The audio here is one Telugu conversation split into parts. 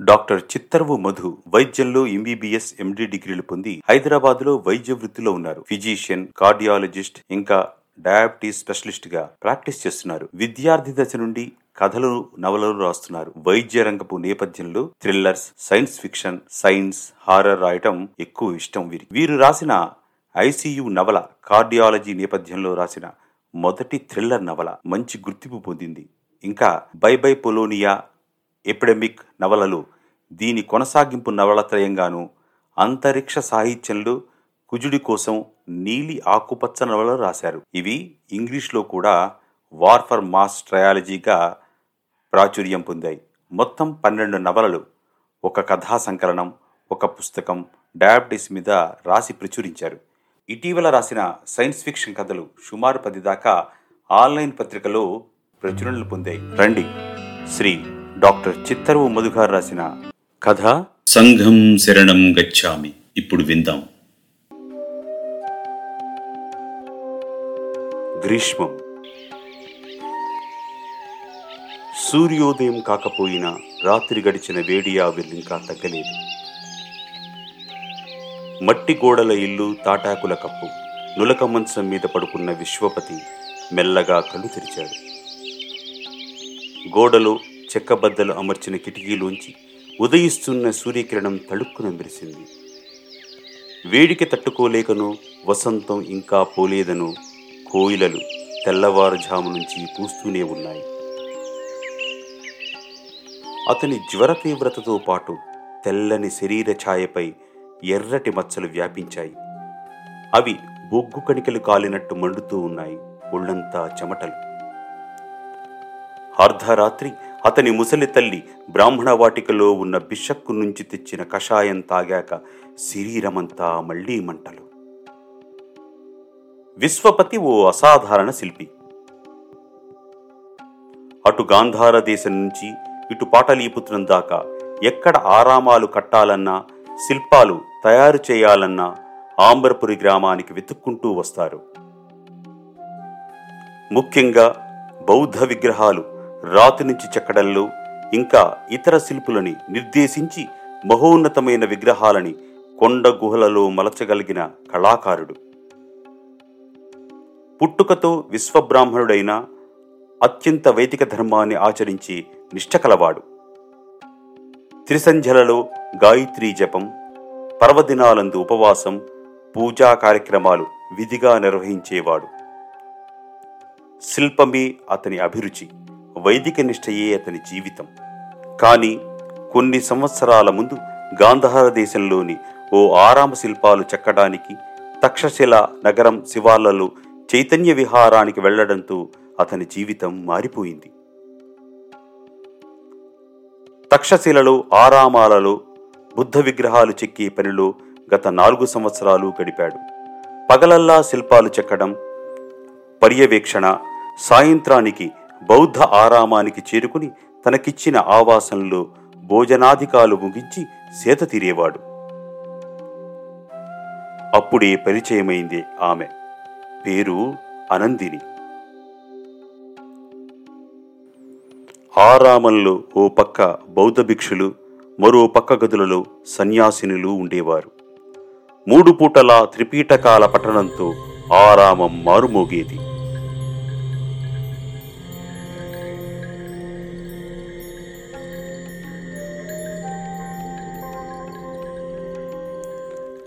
డాక్టర్ చిత్తరువు మధు వైద్యంలో ఎంబీబీఎస్ ఎండి డిగ్రీలు పొంది హైదరాబాద్లో వైద్య వృత్తిలో ఉన్నారు. ఫిజీషియన్ కార్డియాలజిస్ట్ ఇంకా డయాబెటీస్ స్పెషలిస్ట్గా ప్రాక్టీస్ చేస్తున్నారు. విద్యార్థి దశ నుండి కథలు నవలలు రాస్తున్నారు. వైద్య రంగపు నేపథ్యంలో thrillers science fiction science horror రాయటం ఎక్కువ ఇష్టం వీరి వీరు రాసిన ఐసీయు నవల కార్డియాలజీ నేపథ్యంలో రాసిన మొదటి థ్రిల్లర్ నవల మంచి గుర్తింపు పొందింది. ఇంకా బై బై పొలోనియా ఎపిడెమిక్ నవలలు దీని కొనసాగింపు నవలత్రయంగాను అంతరిక్ష సాహిత్యంలో కుజుడి కోసం నీలి ఆకుపచ్చ నవలలు రాశారు. ఇవి ఇంగ్లీష్లో కూడా వార్ ఫర్ మాస్ ట్రయాలజీగా ప్రాచుర్యం పొందాయి. మొత్తం పన్నెండు నవలలు ఒక కథా సంకలనం ఒక పుస్తకం డయాబెటీస్ మీద రాసి ప్రచురించారు. ఇటీవల రాసిన సైన్స్ ఫిక్షన్ కథలు సుమారు పది దాకా ఆన్లైన్ పత్రికలో ప్రచురణలు పొందాయి. రండి శ్రీ డాక్టర్ చిత్తరువు మధుగారు రాసిన కథ సంఘం శరణం గచ్చామి. ఇప్పుడు విందాం. గ్రీష్మం. సూర్యోదయం కాకపోయినా రాత్రి గడిచిన వేడి ఆవిర్లింకా తగ్గలేదు. మట్టి గోడల ఇల్లు తాటాకుల కప్పు నులక మంచం మీద పడుకున్న విశ్వపతి మెల్లగా కళ్ళు తెరిచాడు. గోడలో చెక్కబద్దలు అమర్చిన కిటికీలోంచి ఉదయిస్తున్న సూర్యకిరణం తళుక్కున మెరిసింది. వేడికి తట్టుకోలేకనో వసంతం ఇంకా పోలేదనో కోయిలలు తెల్లవారుజాము నుంచి పూస్తూనే ఉన్నాయి. అతని జ్వర తీవ్రతతో పాటు తెల్లని శరీర ఛాయపై ఎర్రటి మచ్చలు వ్యాపించాయి. అవి బొగ్గు కణికలు కాలినట్టు మండుతూ ఉన్నాయి ఒళ్ళంతా చెమటలు. అర్ధరాత్రి అతని ముసలి తల్లి బ్రాహ్మణ వాటికలో ఉన్న బిషక్కు నుంచి తెచ్చిన కషాయం తాగాక శరీరమంతా మళ్ళీ మంటలు. విశ్వపతి ఓ అసాధారణ శిల్పి. అటు గాంధార దేశం నుంచి ఇటు పాటలీపుత్రం దాకా ఎక్కడ ఆరామాలు కట్టాలన్నా శిల్పాలు తయారు చేయాలన్నా ఆంబరపురి గ్రామానికి వెతుక్కుంటూ వస్తారు. ముఖ్యంగా బౌద్ధ విగ్రహాలు రాతి నుంచి చెక్కడంలో ఇంకా ఇతర శిల్పులని నిర్దేశించి మహోన్నతమైన విగ్రహాలని కొండ గుహలలో మలచగలిగిన కళాకారుడు. పుట్టుకతో విశ్వబ్రాహ్మణుడైన అత్యంత వైదిక ధర్మాన్ని ఆచరించి నిష్ఠకలవాడు. త్రిసంధ్యలలో గాయత్రీ జపం పర్వదినాలందు ఉపవాసం పూజా కార్యక్రమాలు విధిగా నిర్వహించేవాడు. శిల్పమే అతని అభిరుచి. వైదిక నిష్టయే అతని జీవితం. కానీ కొన్ని సంవత్సరాల ముందు గాంధార దేశంలోని ఓ ఆరామ శిల్పాలు చెక్కడానికి తక్షశిల నగరం శివార్లలో చైతన్య విహారానికి వెళ్ళడంతో అతని జీవితం మారిపోయింది. తక్షశిలలో ఆరామాలలో బుద్ధ విగ్రహాలు చెక్కే పనిలో గత నాలుగు సంవత్సరాలు గడిపాడు. పగలల్లా శిల్పాలు చెక్కడం పర్యవేక్షణ సాయంత్రానికి బౌద్ధ ఆరామానికి చేరుకుని తనకిచ్చిన ఆవాసంలో భోజనాధికాలు ముగించి సేత తీరేవాడు. అప్పుడే పరిచయమైంది ఆమె. పేరు అనందిని. ఆరామంలో ఓ పక్క బౌద్ధ భిక్షులు మరో పక్క గదులలో సన్యాసినులు ఉండేవారు. మూడు పూటలా త్రిపీఠకాల పట్టణంతో ఆరామం మారుమోగేది.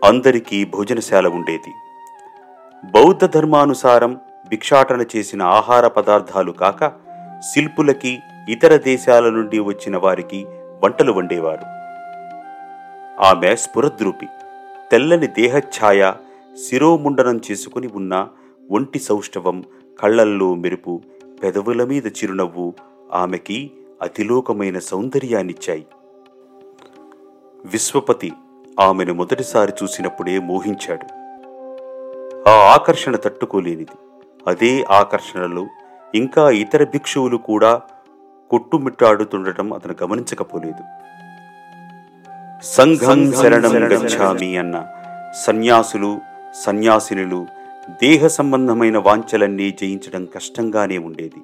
అందరికీ భోజనశాల ఉండేది. బౌద్ధ ధర్మానుసారం భిక్షాటన చేసిన ఆహార పదార్థాలు కాక శిల్పులకి ఇతర దేశాల నుండి వచ్చిన వారికి వంటలు వండేవారు. ఆమె స్ఫురద్రూపి తెల్లని దేహఛాయ శిరోముండనం చేసుకుని ఉన్న ఒంటి సౌష్ఠవం కళ్ళల్లో మెరుపు పెదవుల మీద చిరునవ్వు ఆమెకి అతిలోకమైన సౌందర్యాన్నిచ్చాయి. విశ్వపతి ఆమెను మొదటిసారి చూసినప్పుడే మోహించాడు. ఆ ఆకర్షణ తట్టుకోలేనిది. అదే ఆకర్షణలో ఇంకా ఇతర భిక్షువులు కూడా కొట్టుమిట్టాడుతుండటం అతను గమనించకపోలేదు. సంఘం శరణం గచ్చామి అన్న సన్యాసులు సన్యాసినులు దేహ సంబంధమైన వాంఛలన్నీ జయించడం కష్టంగానే ఉండేది.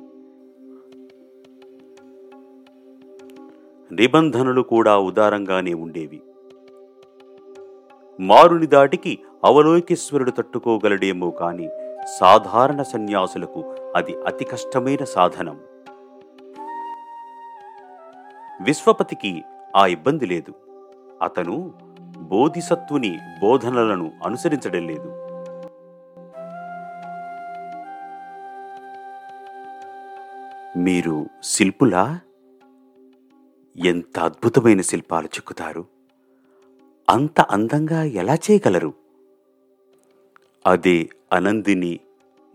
నిబంధనలు కూడా ఉదారంగానే ఉండేవి. మారుని దాటికి అవలోకేశ్వరుడు తట్టుకోగలడేమో కాని సాధారణ సన్యాసులకు అది అతి కష్టమైన సాధనం. విశ్వపతికి ఆ ఇబ్బంది లేదు. అతను బోధిసత్వుని బోధనలను అనుసరించడం లేదు. మీరు శిల్పులా? ఎంత అద్భుతమైన శిల్పాలు చెక్కుతారు! అంత అందంగా ఎలా చేయగలరు? అదే అనందిని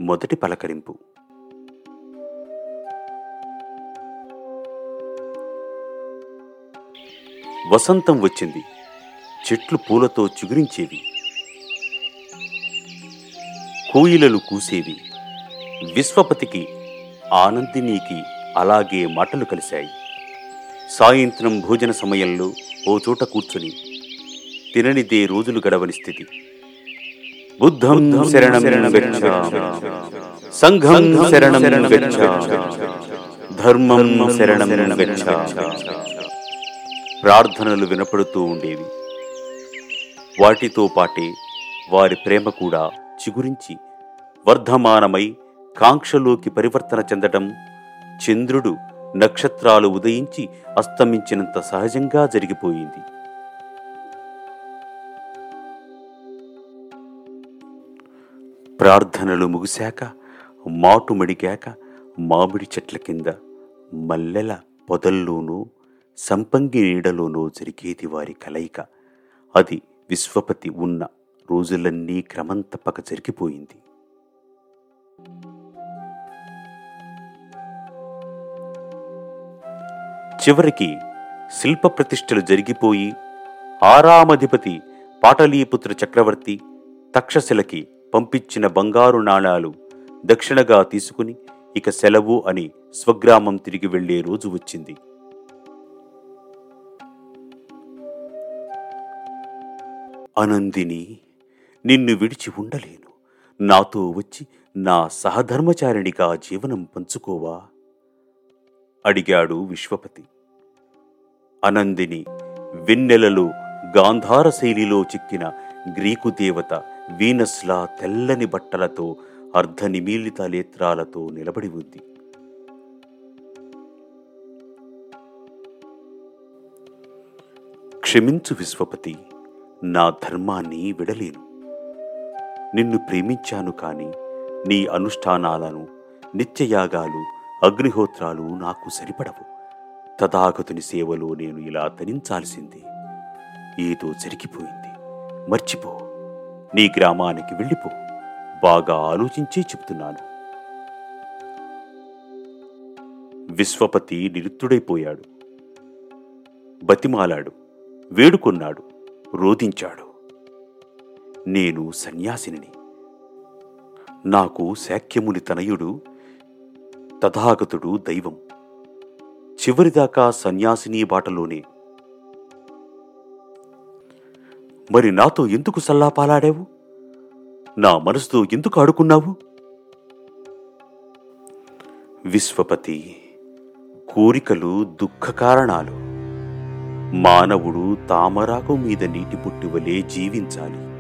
మొదటి పలకరింపు. వసంతం వచ్చింది. చెట్లు పూలతో చిగురించేవి. కోయిలలు కూసేవి. విశ్వపతికి ఆనందినికి అలాగే మాటలు కలిశాయి. సాయంత్రం భోజన సమయంలో ఓ చోట కూర్చుని తిననిదే రోజులు గడవని స్థితి. బుద్ధం శరణం సంఘం శరణం ధర్మం శరణం ప్రార్థనలు వినపడుతూ ఉండేవి. వాటితో పాటే వారి ప్రేమ కూడా చిగురించి వర్ధమానమై కాంక్షలోకి పరివర్తన చెందటం చంద్రుడు నక్షత్రాలు ఉదయించి అస్తమించినంత సహజంగా జరిగిపోయింది. ప్రార్థనలు ముగిశాక మాటు మడిగాక మామిడి చెట్ల కింద మల్లెల పొదల్లోనూ సంపంగి నీడలోనూ జరిగేది వారి కలయిక. అది విశ్వపతి ఉన్న రోజులన్నీ క్రమం తప్పక జరిగిపోయింది. చివరికి శిల్ప ప్రతిష్టలు జరిగిపోయి ఆరామధిపతి పాటలీపుత్ర చక్రవర్తి తక్షశిలకి పంపించిన బంగారు నాణాలు దక్షిణగా తీసుకుని ఇక సెలవు అని స్వగ్రామం తిరిగి వెళ్ళే రోజు వచ్చింది. అనందిని నిన్ను విడిచి ఉండలేను. నాతో వచ్చి నా సహధర్మచారిణిగా జీవనం పంచుకోవా అడిగాడు విశ్వపతి. అనందిని వెన్నెలలో గాంధార శైలిలో చిక్కిన గ్రీకు దేవత వీనస్లా తెల్లని బట్టలతో అర్ధనిమీలిత నేత్రాలతో నిలబడి ఉంది. క్షమించు విశ్వపతి నా ధర్మాన్ని విడలేను. నిన్ను ప్రేమించాను కాని నీ అనుష్ఠానాలను నిత్యయాగాలు అగ్నిహోత్రాలు నాకు సరిపడవు. తథాగతుని సేవలో నేను ఇలా తరించాల్సిందే ఏదో జరిగిపోయింది. మర్చిపో. నీ గ్రామానికి వెళ్ళిపో. బాగా ఆలోచించే చెప్తున్నాను. విశ్వపతి నిరుత్తుడైపోయాడు. బతిమాలాడు వేడుకొన్నాడు రోధించాడు. నేను సన్యాసిని నాకు శాక్యముని తనయుడు తథాగతుడు దైవం. చివరిదాకా సన్యాసిని బాటలోనే మరి నాతో ఎందుకు సల్లాపాలాడావు? నా మనసుతో ఎందుకు ఆడుకున్నావు? విశ్వపతి కోరికలు దుఃఖ కారణాలు. మానవుడు తామరాకు మీద నీటి పుట్టివలే జీవించాలి.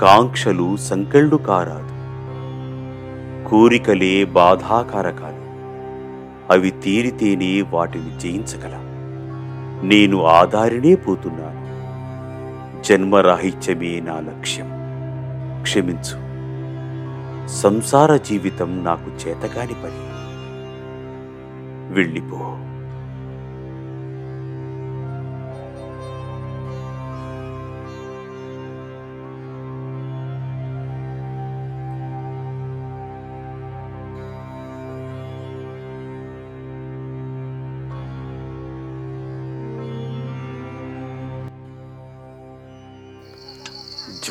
కాంక్షలు సంకెళ్ళు కారాదు. కోరికలే బాధాకారకాలు. అవి తీరితేనే వాటిని జయించగల. నేను ఆదారినే పోతున్నాను. జన్మరాహిత్యమే నా లక్ష్యం. క్షమించు. సంసార జీవితం నాకు చేతగాని పని. వెళ్ళిపో.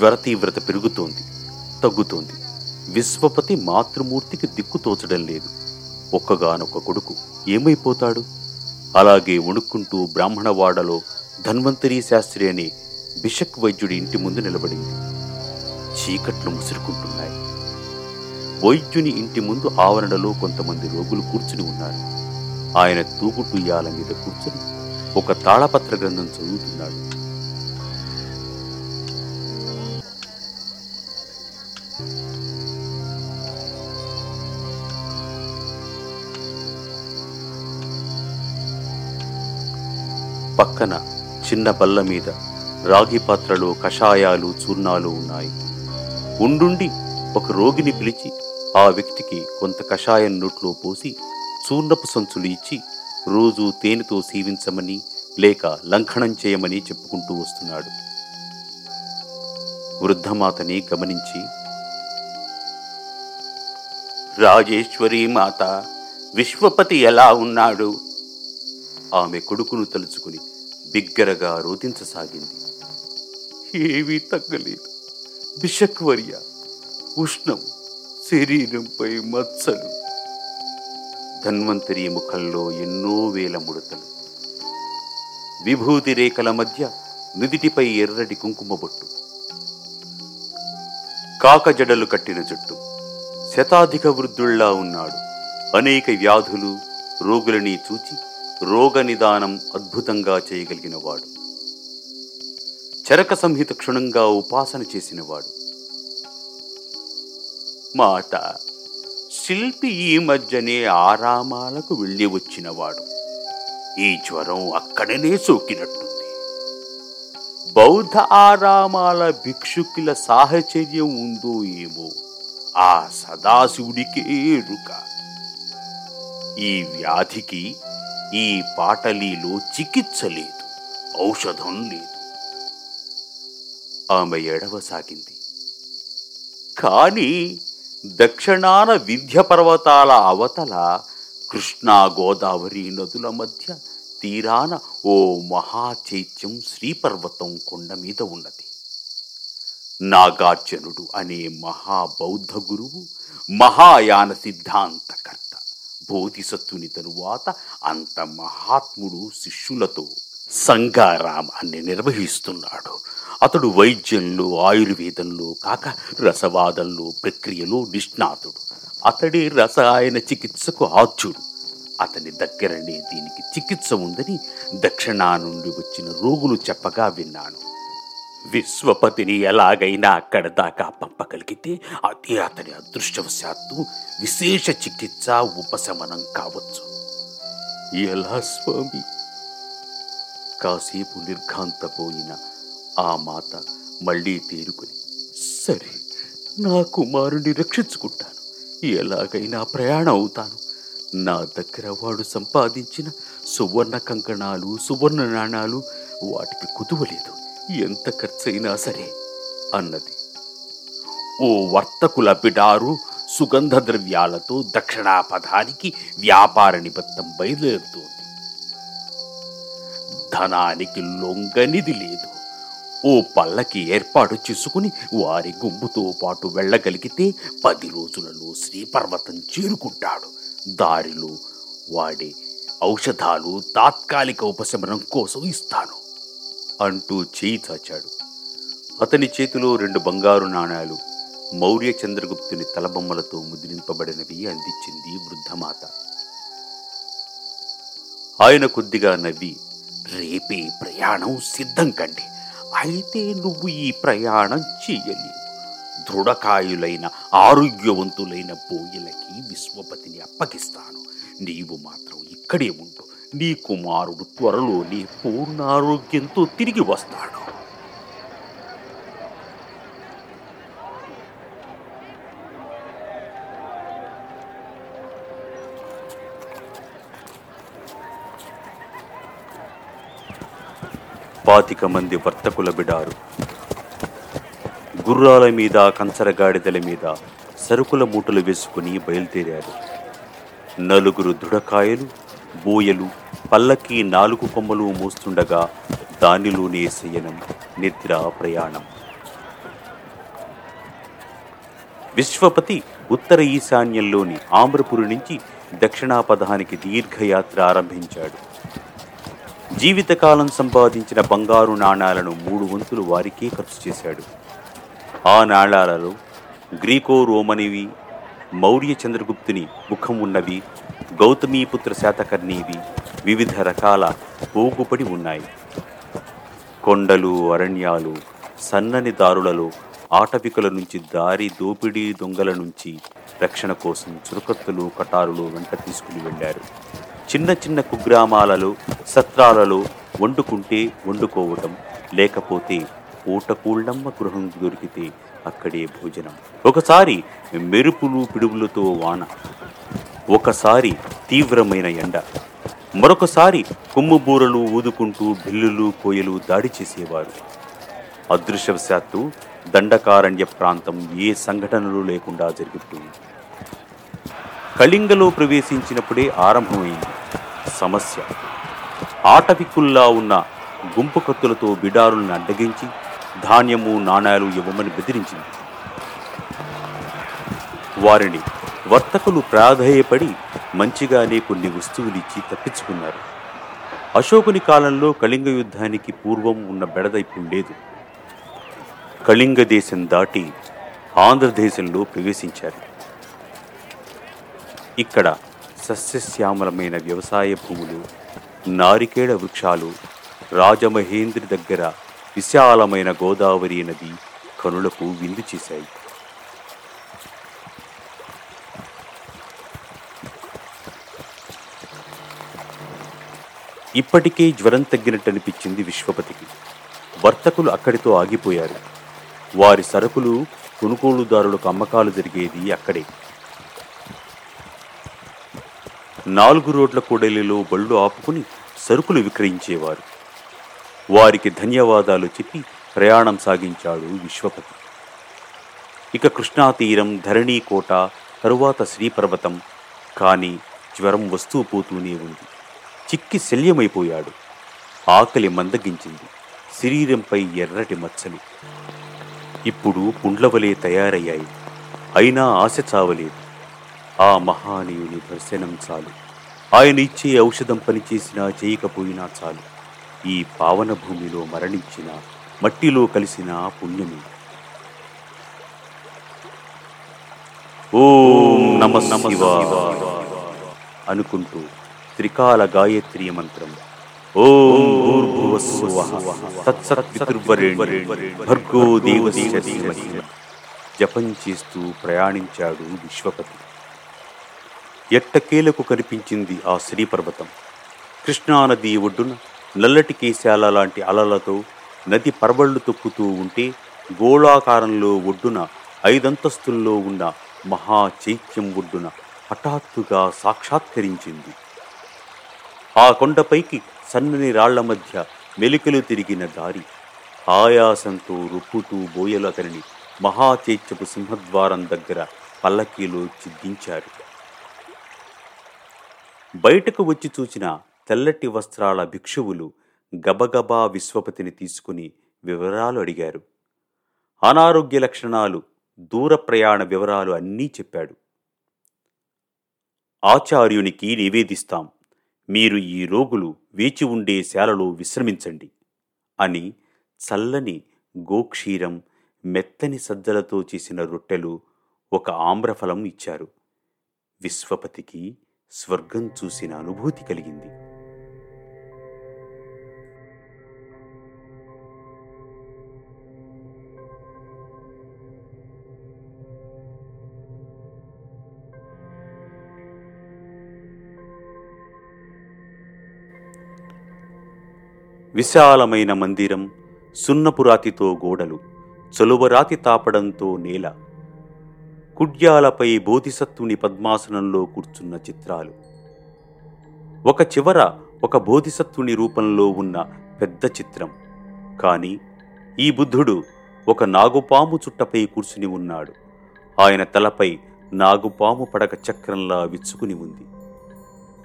జ్వర తీవ్రత పెరుగుతోంది తగ్గుతోంది. విశ్వపతి మాతృమూర్తికి దిక్కు తోచడం లేదు. ఒక్కగానొక్క కొడుకు ఏమైపోతాడు? అలాగే వణుక్కుంటూ బ్రాహ్మణవాడలో ధన్వంతరి శాస్త్రి అనే బిషక్ వైద్యుడి ఇంటి ముందు నిలబడింది. చీకట్లు ముసురుకుంటున్నాయి. వైద్యుని ఇంటి ముందు ఆవరణలో కొంతమంది రోగులు కూర్చుని ఉన్నారు. ఆయన తూగుటుయ్యాల మీద కూర్చుని ఒక తాళపత్ర గ్రంథం చదువుతున్నాడు. పక్కన చిన్న బల్ల మీద రాగి పాత్రలో కషాయాలు చూర్ణాలు ఉన్నాయి. ఉండుండి ఒక రోగిని పిలిచి ఆ వ్యక్తికి కొంత కషాయం నోట్లో పోసి చూర్ణపు సంచులు ఇచ్చి రోజు తేనెతో సేవించమని లేక లంఘనం చేయమని చెప్పుకుంటూ వస్తున్నాడు. వృద్ధమాతని గమనించి రాజేశ్వరి మాత విశ్వపతి ఎలా ఉన్నాడు? ఆమె కొడుకును తలుచుకుని బిగ్గరగా రోధించసాగింది. ఏమీ తగ్గలేదు. విషక్వర్య ఉష్ణం శరీరంపై మచ్చలు. ధన్వంతరి ముఖంలో ఎన్నో వేల ముడతలు. విభూతి రేఖల మధ్య నుదిటిపై ఎర్రటి కుంకుమ బొట్టు. కాక జడలు కట్టిన జుట్టు. శతాధిక వృద్ధుళ్ళా ఉన్నాడు. అనేక వ్యాధులు రోగులని చూచి రోగ నిదానం అద్భుతంగా చేయగలిగినవాడు. చరక సంహిత క్షుణంగా ఉపాసన చేసినవాడు. మాత శిల్పి ఈ మధ్యనే ఆరామాలకు వెళ్ళి వచ్చినవాడు. ఈ జ్వరం అక్కడనే సోకినట్టుంది. బౌద్ధ ఆరామాల భిక్షుకుల సాహచర్యం ఉందో ఏమో ఆ సదాశివుడికే ఎరుక ఈ వ్యాధికి ఈ పాటలీలో చికిత్స లేదు ఔషధం లేదు. ఆమె ఎడవసాగింది కానీ దక్షిణాన వింధ్య పర్వతాల అవతల కృష్ణా గోదావరి నదుల మధ్య తీరాన ఓ మహాచైత్యం శ్రీపర్వతం కొండ మీద ఉన్నది. నాగార్జునుడు అనే మహాబౌద్ధ గురువు మహాయాన సిద్ధాంతకర్త బోధిసత్వుని తరువాత అంత మహాత్ముడు శిష్యులతో సంగారామాన్ని నిర్వహిస్తున్నాడు. అతడు వైద్యంలో ఆయుర్వేదంలో కాక రసవాదంలో ప్రక్రియలో నిష్ణాతుడు. అతడే రసాయన చికిత్సకు ఆద్యుడు అతని దగ్గరనే దీనికి చికిత్స ఉందని దక్షిణా నుండి వచ్చిన రోగులు చెప్పగా విన్నాను. విశ్వపతిని ఎలాగైనా అక్కడ దాకా పంపగలిగితే అది అతని అదృష్టవశాత్తు విశేష చికిత్స ఉపశమనం కావచ్చు. ఎలా స్వామి? కాసేపు నిర్ఘాంతపోయిన ఆ మాత మళ్ళీ తేరుకుని సరే నా కుమారుని రక్షించుకుంటాను. ఎలాగైనా ప్రయాణం అవుతాను. నా దగ్గర వాడు సంపాదించిన సువర్ణ కంకణాలు సువర్ణ నాణాలు వాటికి కుదువలేదు. ఎంత ఖర్చైనా సరే అన్నది. ఓ వర్తకుల బిడారు సుగంధ ద్రవ్యాలతో దక్షిణాపథానికి వ్యాపార నిబద్ధం బయలుదేరుతోంది. ధనానికి లొంగనిది లేదు. ఓ పల్లకి ఏర్పాటు చేసుకుని వారి గుంపుతో పాటు వెళ్ళగలిగితే పది రోజులలో శ్రీపర్వతం చేరుకుంటాడు. దారిలో వాడే ఔషధాలు తాత్కాలిక ఉపశమనం కోసం ఇస్తాను. అంటూ చేయి చాచాడు. అతని చేతిలో రెండు బంగారు నాణాలు మౌర్య చంద్రగుప్తుని తలబొమ్మలతో ముద్రింపబడినవి అందించింది వృద్ధమాత. ఆయన కొద్దిగా నవ్వి రేపే ప్రయాణం సిద్ధం కండి. అయితే నువ్వు ఈ ప్రయాణం చెయ్యలేవు. దృఢకాయులైన ఆరోగ్యవంతులైన బోయిలకి విశ్వపతిని అప్పగిస్తాను. నీవు మాత్రం ఇక్కడే ఉండు. నీ కుమారుడు త్వరలోనే పూర్ణారోగ్యంతో తిరిగి వస్తాడు. పాతిక మంది వర్తకుల బిడారు గుర్రాల మీద కంచరగాడిదల మీద సరుకుల మూటలు వేసుకుని బయలుదేరారు. నలుగురు దృఢకాయలు బోయలు పల్లకి నాలుగు కొమ్మలు మూస్తుండగా దానిలోనే శయనం నిద్ర ప్రయాణం. విశ్వపతి ఉత్తర ఈశాన్యంలోని ఆమ్రపురి నుంచి దక్షిణాపథానికి దీర్ఘయాత్ర ఆరంభించాడు. జీవితకాలం సంపాదించిన బంగారు నాణాలను మూడు వంతులు వారికే ఖర్చు చేశాడు. ఆ నాణాలలో గ్రీకో రోమనివి మౌర్య చంద్రగుప్తుని ముఖం ఉన్నవి గౌతమీపుత్ర శాతకర్ణివి వివిధ రకాల పోగుపడి ఉన్నాయి. కొండలు అరణ్యాలు సన్నని దారులలో ఆటవికుల నుంచి దారి దోపిడీ దొంగల నుంచి రక్షణ కోసం చురుకత్తులు కటారులు వెంట తీసుకుని వెళ్ళారు. చిన్న చిన్న కుగ్రామాలలో సత్రాలలో వండుకుంటే వండుకోవటం లేకపోతే పూటకూళ్ళమ్మ గృహం దొరికితే అక్కడే భోజనం. ఒకసారి మెరుపులు పిడుగులతో వాన ఒకసారి తీవ్రమైన ఎండ. మరొకసారి కుమ్ముబూరలు ఊదుకుంటూ బిల్లులు కోయలు దాడి చేసేవారు. అదృశ్యవశాత్తు దండకారణ్య ప్రాంతం ఏ సంఘటనలు లేకుండా జరుగుతుంది కళింగలో ప్రవేశించినప్పుడే ఆరంభమైంది సమస్య. ఆటవికుల్లా ఉన్న గుంపు కత్తులతో బిడారులను అడ్డగించి ధాన్యము నాణాలు ఇవ్వమని బెదిరించింది. వారిని వర్తకులు ప్రాధేయపడి మంచిగానే కొన్ని వస్తువులిచ్చి తప్పించుకున్నారు. అశోకుని కాలంలో కళింగ యుద్ధానికి పూర్వం ఉన్న బెడద ఇప్పుడు లేదు కళింగ దేశం దాటి ఆంధ్రదేశంలో ప్రవేశించారు. ఇక్కడ సస్యశ్యామలమైన వ్యవసాయ భూములు నారికేళ వృక్షాలు రాజమహేంద్రి దగ్గర విశాలమైన గోదావరి నది కనులకు విందు చేశాయి. ఇప్పటికే జ్వరం తగ్గినట్టు అనిపించింది విశ్వపతికి. వర్తకులు అక్కడితో ఆగిపోయారు. వారి సరుకులు కొనుగోలుదారులకు అమ్మకాలు జరిగేది అక్కడే. నాలుగు రోడ్ల కూడలిలో బళ్ళు ఆపుకుని సరుకులు విక్రయించేవారు. వారికి ధన్యవాదాలు చెప్పి ప్రయాణం సాగించాడు విశ్వపతి. ఇక కృష్ణా తీరం ధరణీకోట తరువాత శ్రీపర్వతం. కానీ జ్వరం వస్తూ పోతూనే ఉంది. చిక్కి శల్యమైపోయాడు. ఆకలి మందగించింది. శరీరంపై ఎర్రటి మచ్చలు. ఇప్పుడు పుండ్లవలే తయారయ్యాయి. అయినా ఆశ చావలేదు. ఆ మహానీయుని దర్శనం చాలు. ఆయన ఇచ్చే ఔషధం పనిచేసినా చేయకపోయినా చాలు. ఈ పావన భూమిలో మరణించిన మట్టిలో కలిసిన పుణ్యమే. ఓం నమ నమ అనుకుంటూ త్రికాల గాయత్రి మంత్రం. ఓం భూర్భువస్సువః. తత్సత్పితుర్వరేణ్యం భర్గో దేవస్య ధీమహి. జపం చేస్తూ ప్రయాణించాడు విశ్వపతి. ఎట్టకేలకు కనిపించింది ఆ శ్రీపర్వతం. కృష్ణానది ఒడ్డున నల్లటి కేశాల లాంటి అలలతో నది పరబళ్ళు తొక్కుతూ ఉంటే గోళాకారంలో ఒడ్డున ఐదంతస్తుల్లో ఉన్న మహా చైత్యం ఒడ్డున హఠాత్తుగా సాక్షాత్కరించింది. ఆ కొండపైకి సన్నని రాళ్ళ మధ్య మెలికలు తిరిగిన దారి. ఆయాసంతో రుప్పుతూ బోయలు అతనిని మహాచైత్యపు సింహద్వారం దగ్గర పల్లకీలో చిద్దించారు. బయటకు వచ్చి చూచిన తెల్లటి వస్త్రాల భిక్షువులు గబగబా విశ్వపతిని తీసుకుని వివరాలు అడిగారు. అనారోగ్య లక్షణాలు దూర ప్రయాణ వివరాలు అన్నీ చెప్పాడు. ఆచార్యునికి నివేదిస్తాం. మీరు ఈ రోగులు వేచి ఉండే శాలలో విశ్రమించండి అని చల్లని గోక్షీరం మెత్తని సజ్జలతో చేసిన రొట్టెలు ఒక ఆమ్రఫలం ఇచ్చారు. విశ్వపతికి స్వర్గం చూసిన అనుభూతి కలిగింది. విశాలమైన మందిరం సున్నపురాతితో గోడలు చలువరాతి తాపడంతో నేల కుడ్యాలపై బోధిసత్వుని పద్మాసనంలో కూర్చున్న చిత్రాలు. ఒక చివర ఒక బోధిసత్వుని రూపంలో ఉన్న పెద్ద చిత్రం. కాని ఈ బుద్ధుడు ఒక నాగుపాము చుట్టపై కూర్చుని ఉన్నాడు. ఆయన తలపై నాగుపాము పడక చక్రంలా విచ్చుకుని ఉంది.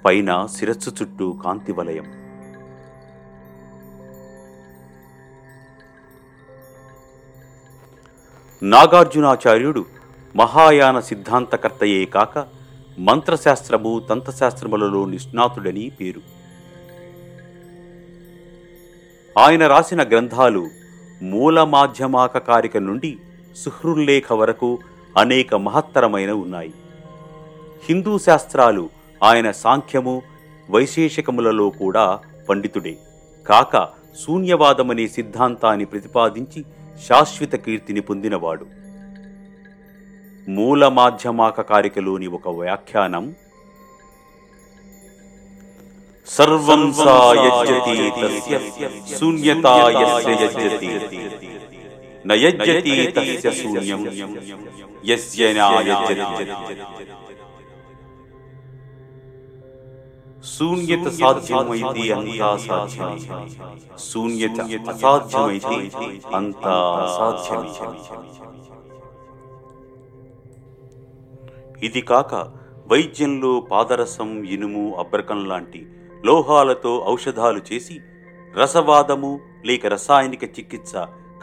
పైన శిరస్సు చుట్టూ కాంతి వలయం నాగార్జునాచార్యుడు మహాయాన సిద్ధాంతకర్తయే కాక మంత్రశాస్త్రము తంత్రశాస్త్రములలో నిష్ణాతుడని పేరు. ఆయన రాసిన గ్రంథాలు మూలమాధ్యమాకకారిక నుండి సుహృల్లేఖ వరకు అనేక మహత్తరమైన ఉన్నాయి. హిందూ శాస్త్రాలు ఆయన సాంఖ్యము వైశేషికములలో కూడా పండితుడే. కాక శూన్యవాదమనే సిద్ధాంతాన్ని ప్రతిపాదించి శాశ్వత కీర్తిని పొందినవాడు. మూల మాధ్యమాక కారికలోని ఒక వ్యాఖ్యానం సర్వం సా తస్య శూన్యతా యస్య యజ్జతి తస్య శూన్యం యస్య నా శూన్యత సాధ్యమైతే అంతా సాధ్యమే. శూన్యత అసాధ్యమైతే అంతా అసాధ్యమే ఇది కాక వైద్యంలో పాదరసం ఇనుము అబ్రకం లాంటి లోహాలతో ఔషధాలు చేసి రసవాదము లేక రసాయనిక చికిత్స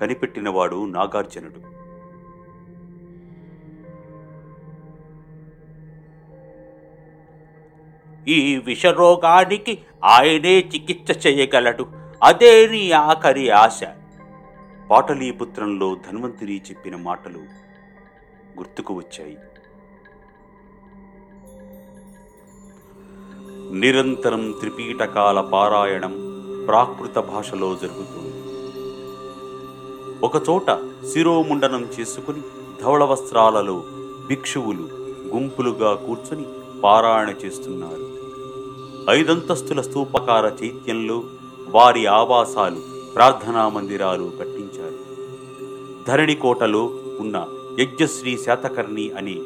కనిపెట్టినవాడు నాగార్జునుడు. ఈ విషరోగానికి ఆయనే చికిత్స చేయగలడు. అదే నీ ఆఖరి ఆశ. పాటలీపుత్రంలో ధన్వంతరి చెప్పిన మాటలు గుర్తుకు వచ్చాయి. నిరంతరం త్రిపీటకాల పారాయణం ప్రాకృత భాషలో జరుగుతుంది. ఒకచోట శిరోముండనం చేసుకుని ధవళ వస్త్రాలలో భిక్షువులు గుంపులుగా కూర్చుని పారాయణ చేస్తున్నారు. ఐదంతస్తుల స్తూపకార చైత్యంలో వారి ఆవాసాలు ప్రార్థనా మందిరాలు కట్టించారు. ధరణికోటలో ఉన్న యజ్ఞశ్రీ శాతకర్ణి అనే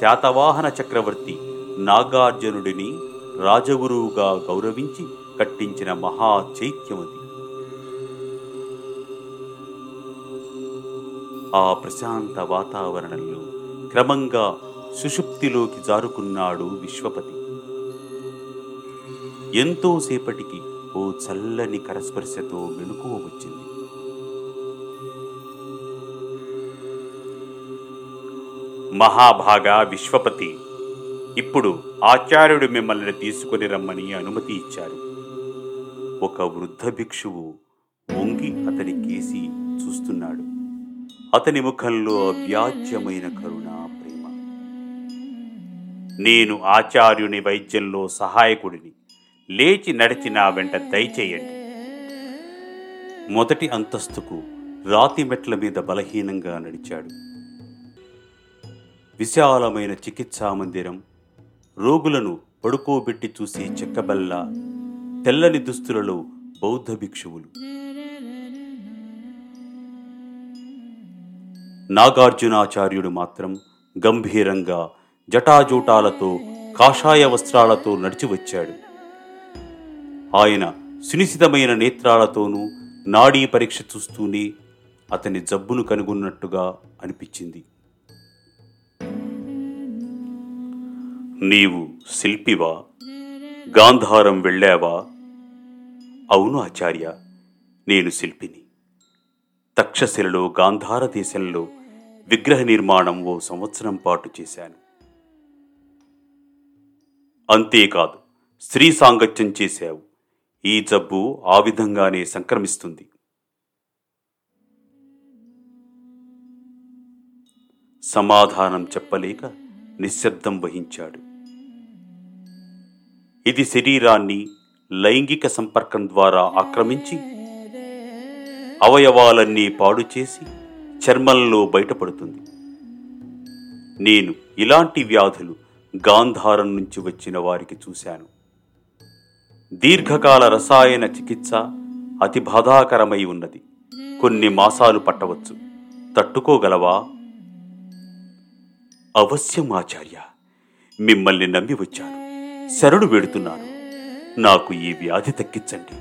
శాతవాహన చక్రవర్తి నాగార్జునుడిని రాజగురువుగా గౌరవించి కట్టించిన మహా చైత్యమది ఆ ప్రశాంత వాతావరణంలో క్రమంగా సుషుప్తిలోకి జారుకున్నాడు విశ్వపతి. ఎంతో సేపటికి ఓ చల్లని కరస్పర్శతో మెలకువ వచ్చింది. మహాభాగా విశ్వపతి ఇప్పుడు ఆచార్యుడు మిమ్మల్ని తీసుకుని రమ్మని అనుమతి ఇచ్చారు. ఒక వృద్ధ భిక్షువు వంగి అతని కేసి చూస్తున్నాడు. అతని ముఖంలో అవ్యాజ్యమైన కరుణ ప్రేమ. నేను ఆచార్యుని వైద్యంలో సహాయకుడిని. లేచి నడిచి నా వెంట దయచేయండి. మొదటి అంతస్తుకు రాతి మెట్ల మీద బలహీనంగా నడిచాడు. విశాలమైన చికిత్సా మందిరం రోగులను పడుకోబెట్టి చూసే చెక్కబల్ల తెల్లని దుస్తులలో బౌద్ధ భిక్షువులు. నాగార్జునాచార్యుడు మాత్రం గంభీరంగా జటాజూటాలతో కాషాయ వస్త్రాలతో నడిచి వచ్చాడు ఆయన సునిశితమైన నేత్రాలతోనూ నాడీ పరీక్ష చూస్తూనే అతని జబ్బును కనుగొన్నట్టుగా అనిపించింది. నీవు శిల్పివా? గాంధారం వెళ్ళావా? అవును ఆచార్య నేను శిల్పిని. తక్షశిలలో గాంధార దేశంలో విగ్రహ నిర్మాణం ఓ సంవత్సరం పాటు చేశాను. అంతేకాదు స్త్రీ సాంగత్యం చేశావు. ఈ జబ్బు ఆ విధంగానే సంక్రమిస్తుంది. సమాధానం చెప్పలేక నిశ్శబ్దం వహించాడు. ఇది శరీరాన్ని లైంగిక సంపర్కం ద్వారా ఆక్రమించి అవయవాలన్నీ పాడు చేసి చర్మంలో బయటపడుతుంది. నేను ఇలాంటి వ్యాధులు గాంధారం నుంచి వచ్చిన వారికి చూశాను. దీర్ఘకాల రసాయన చికిత్స అతి బాధాకరమై ఉన్నది. కొన్ని మాసాలు పట్టవచ్చు. తట్టుకోగలవా? అవశ్యం ఆచార్య మిమ్మల్ని నమ్మి వచ్చాను. శరణు వేడుతున్నాను. నాకు ఈ వ్యాధి తగ్గించండి.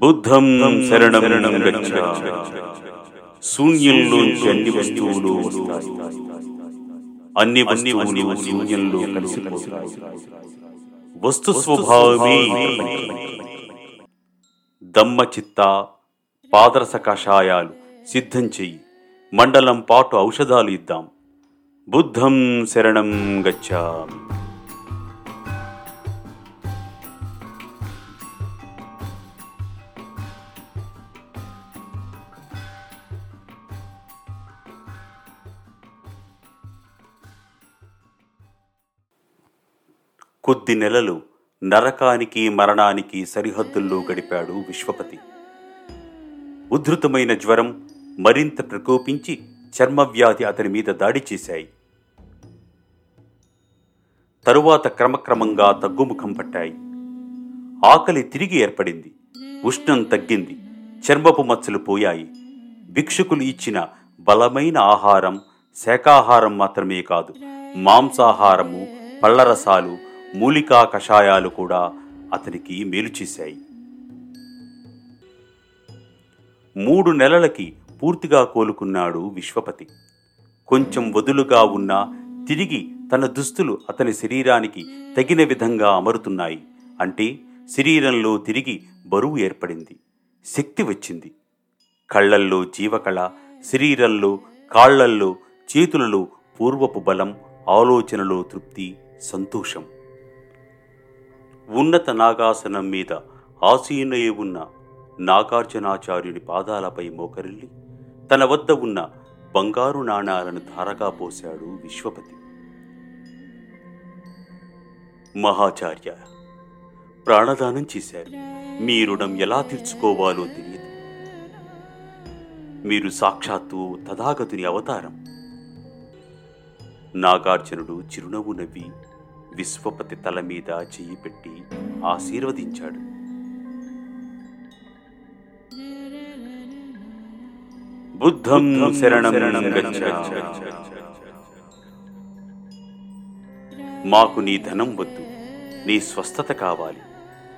బుద్ధం శరణం గచ్చ. శూన్యంలోంచి అన్ని వస్తువులు వస్తాయి. అన్ని వస్తువులు శూన్యంలో కలిసిపోతాయి. వస్తు స్వభావమే. దమ్మ చిత్త పాదరస కషాయాలు సిద్ధం చెయ్యి. మండలం పాటు ఔషధాలు ఇద్దాం. బుద్ధం శరణం గచ్చామి. కొద్ది నెలలు నరకానికి మరణానికి సరిహద్దుల్లో గడిపాడు విశ్వపతి. ఉద్ధృతమైన జ్వరం మరింత ప్రకోపించి చర్మవ్యాధి అతని మీద దాడి చేశాయి. తరువాత క్రమక్రమంగా తగ్గుముఖం పట్టాయి. ఆకలి తిరిగి ఏర్పడింది. ఉష్ణం తగ్గింది. చర్మపు మచ్చలు పోయాయి. భిక్షుకులు ఇచ్చిన బలమైన ఆహారం శాకాహారం మాత్రమే కాదు మాంసాహారము పళ్ళరసాలు మూలికా కషాయాలు కూడా అతనికి మేలు చేశాయి. మూడు నెలలకి పూర్తిగా కోలుకున్నాడు విశ్వపతి. కొంచెం వదులుగా ఉన్నా తిరిగి తన దుస్తులు అతని శరీరానికి తగిన విధంగా అమరుతున్నాయి. అంటే శరీరంలో తిరిగి బరువు ఏర్పడింది. శక్తి వచ్చింది. కళ్ళల్లో జీవకళ శరీరంలో కాళ్ళల్లో చేతులలో పూర్వపు బలం ఆలోచనలో తృప్తి సంతోషం. ఉన్నత నాగాసనం మీద ఆసీనయ్య ఉన్న నాగార్జునాచార్యుని పాదాలపై మోకరిల్లి తన వద్ద ఉన్న బంగారు నాణాలను ధారగా పోశాడు విశ్వపతి. మహాచార్య ప్రాణదానం చేశారు. మీ రుణం ఎలా తీర్చుకోవాలో తెలియదు. మీరు సాక్షాత్తు తథాగతుని అవతారం. నాగార్జునుడు చిరునవ్వు నవ్వి విశ్వపతి తల మీద చెయ్యి పెట్టి ఆశీర్వదించాడు. బుద్ధం శరణం మాకు నీ ధనం వద్దు నీ స్వస్థత కావాలి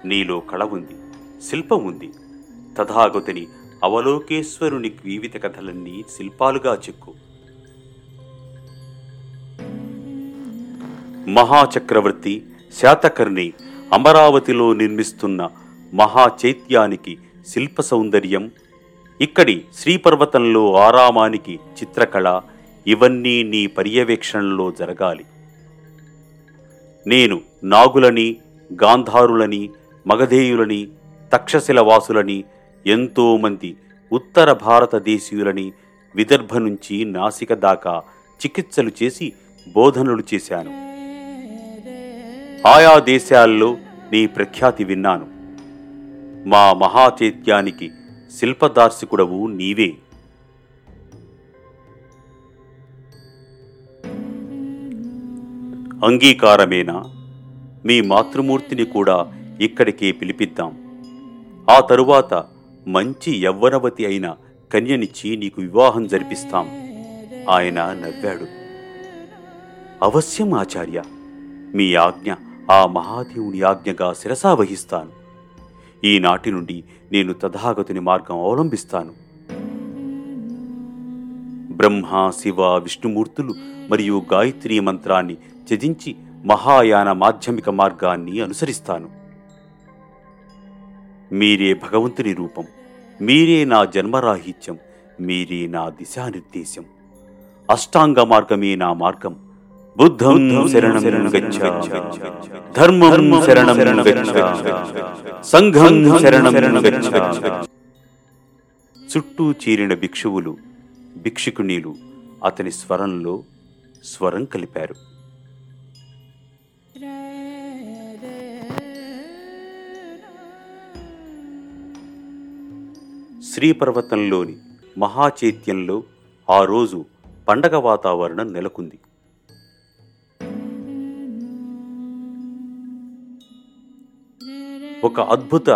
నీలో కళ ఉంది శిల్పం ఉంది. తథాగతిని అవలోకేశ్వరుని జీవిత కథలన్నీ శిల్పాలుగా చెక్కు. మహాచక్రవర్తి శాతకర్ణి అమరావతిలో నిర్మిస్తున్న మహాచైత్యానికి శిల్ప సౌందర్యం ఇక్కడి శ్రీపర్వతంలో ఆరామానికి చిత్రకళ ఇవన్నీ నీ పర్యవేక్షణలో జరగాలి. నేను నాగులని గాంధారులని మగధేయులని తక్షశిల వాసులని ఎంతోమంది ఉత్తర భారతదేశీయులని విదర్భ నుంచి నాసిక దాకా చికిత్సలు చేసి బోధనలు చేశాను. ఆయా దేశాల్లో నీ ప్రఖ్యాతి విన్నాను. మా మహాచైత్యానికి శిల్పదార్శికుడవు నీవే. అంగీకారమేనా? మీ మాతృమూర్తిని కూడా ఇక్కడికే పిలిపిద్దాం. ఆ తరువాత మంచి యవ్వనవతి అయిన కన్యనిచ్చి నీకు వివాహం జరిపిస్తాం. ఆయన నవ్వాడు. అవశ్యం ఆచార్య. మీ ఆజ్ఞ ఆ మహాదేవుని ఆజ్ఞగా శిరసా వహిస్తాను. ఈనాటి నుండి నేను తథాగతుని మార్గం అవలంబిస్తాను. బ్రహ్మ శివ విష్ణుమూర్తులు మరియు గాయత్రీ మంత్రాన్ని త్యజించి మహాయాన మాధ్యమిక మార్గాన్ని అనుసరిస్తాను. మీరే భగవంతుని రూపం మీరే నా జన్మరాహిత్యం మీరే నా దిశానిర్దేశం. అష్టాంగ మార్గమే నా మార్గం. బుద్ధం శరణం గచ్చ. ధర్మం శరణం గచ్చ. సంఘం శరణం గచ్చ. చుట్టూ చేరిన భిక్షువులు భిక్షుకునీలు అతని స్వరంలో స్వరం కలిపారు. శ్రీపర్వతంలోని మహాచైత్యంలో ఆ రోజు పండగ వాతావరణం నెలకొంది. ఒక అద్భుత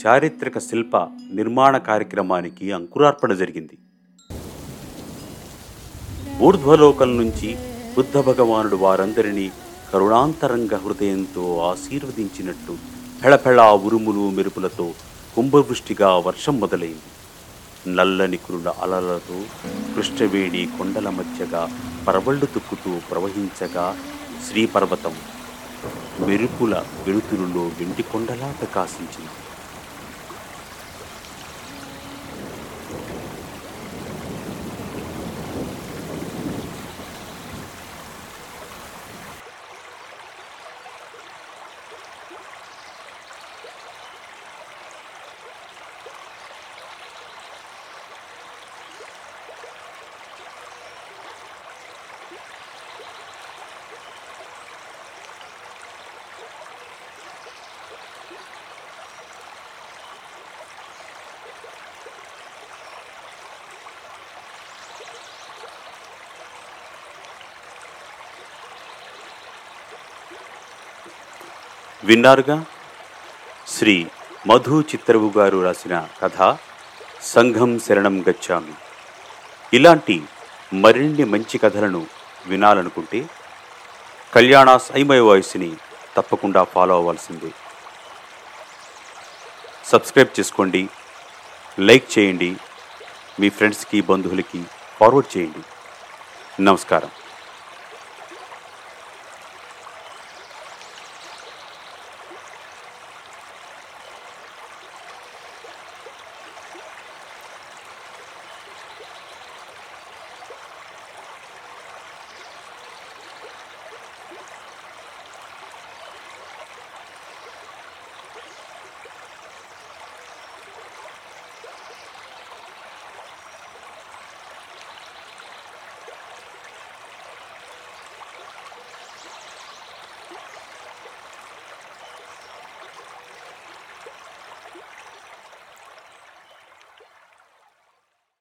చారిత్రక శిల్ప నిర్మాణ కార్యక్రమానికి అంకురార్పణ జరిగింది. ఊర్ధ్వలోకం నుంచి బుద్ధ భగవానుడు వారందరినీ కరుణాంతరంగ హృదయంతో ఆశీర్వదించినట్టు ఫెళఫెళా ఉరుములు మెరుపులతో కుంభవృష్టిగా వర్షం మొదలైంది. నల్లని కురుల అలలతో కృష్ణవేణి కొండల మధ్యగా పరవళ్ళు తుక్కుతూ ప్రవహించగా శ్రీపర్వతం మెరుపుల వెలుతురులో వెండి కొండలా ప్రకాశించింది. విన్నారుగా? శ్రీ మధు చిత్రవు గారు రాసిన కథ సంఘం శరణం గచ్చామి. ఇలాంటి మరిన్ని మంచి కథలను వినాలనుకుంటే కళ్యాణ సైమయ వాయిస్ని తప్పకుండా ఫాలో అవ్వాల్సిందే. సబ్స్క్రైబ్ చేసుకోండి లైక్ చేయండి మీ ఫ్రెండ్స్కి బంధువులకి ఫార్వర్డ్ చేయండి. నమస్కారం.